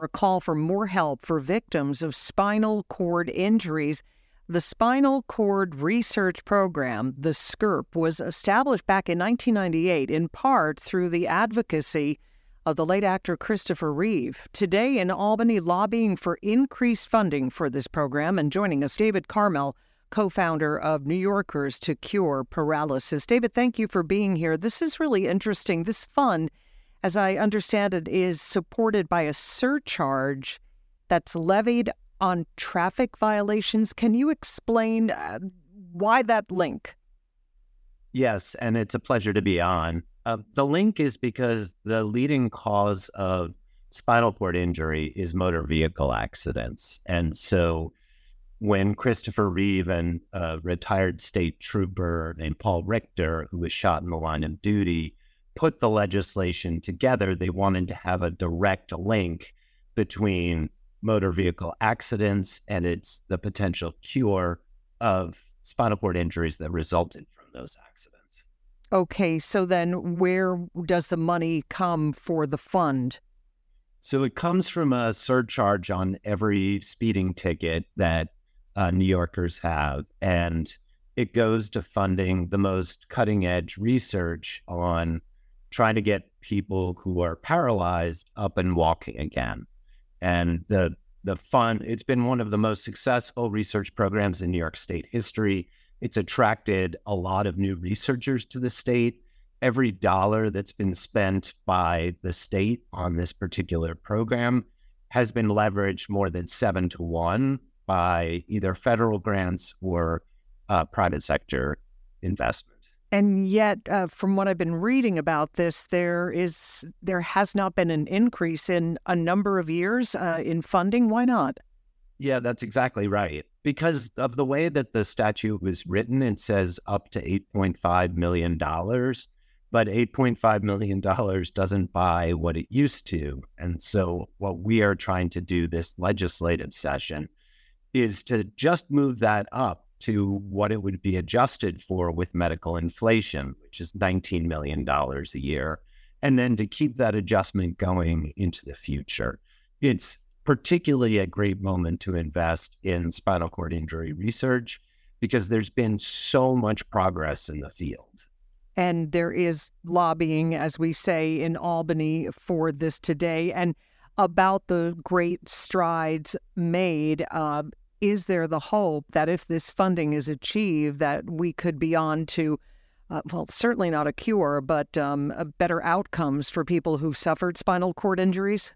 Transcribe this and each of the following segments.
a call for more help for victims of spinal cord injuries. The Spinal Cord Research Program, the SCRP, was established back in 1998 in part through the advocacy of the late actor Christopher Reeve. Today in Albany, lobbying for increased funding for this program, and joining us, David Carmel, co founder of New Yorkers to Cure Paralysis. David, thank you for being here. This is really interesting. This fund as I understand it, is supported by a surcharge that's levied on traffic violations. Can you explain uh, why that link? Yes, and it's a pleasure to be on. Uh, the link is because the leading cause of spinal cord injury is motor vehicle accidents. And so when Christopher Reeve and a retired state trooper named Paul Richter, who was shot in the line of duty, put the legislation together, they wanted to have a direct link between motor vehicle accidents and its the potential cure of spinal cord injuries that resulted from those accidents. Okay, so then where does the money come for the fund? So it comes from a surcharge on every speeding ticket that uh, New Yorkers have, and it goes to funding the most cutting edge research on trying to get people who are paralyzed up and walking again. And the the fun, it's been one of the most successful research programs in New York State history. It's attracted a lot of new researchers to the state. Every dollar that's been spent by the state on this particular program has been leveraged more than seven to one by either federal grants or uh, private sector investment. And yet, uh, from what I've been reading about this, there is there has not been an increase in a number of years uh, in funding. Why not? Yeah, that's exactly right. Because of the way that the statute was written, it says up to eight point five million dollars, but eight point five million dollars doesn't buy what it used to. And so, what we are trying to do this legislative session is to just move that up to what it would be adjusted for with medical inflation, which is $19 million a year, and then to keep that adjustment going into the future. It's particularly a great moment to invest in spinal cord injury research because there's been so much progress in the field. And there is lobbying, as we say in Albany, for this today. And about the great strides made. Uh, is there the hope that if this funding is achieved, that we could be on to, uh, well, certainly not a cure, but um, better outcomes for people who've suffered spinal cord injuries?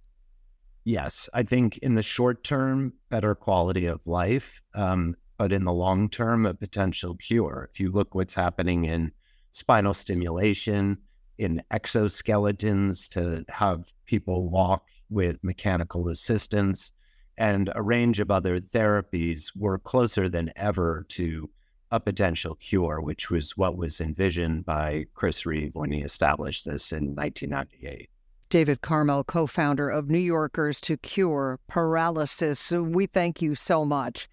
Yes, I think in the short term, better quality of life, um, but in the long term, a potential cure. If you look what's happening in spinal stimulation, in exoskeletons to have people walk with mechanical assistance, and a range of other therapies were closer than ever to a potential cure, which was what was envisioned by Chris Reeve when he established this in 1998. David Carmel, co founder of New Yorkers to Cure Paralysis. We thank you so much.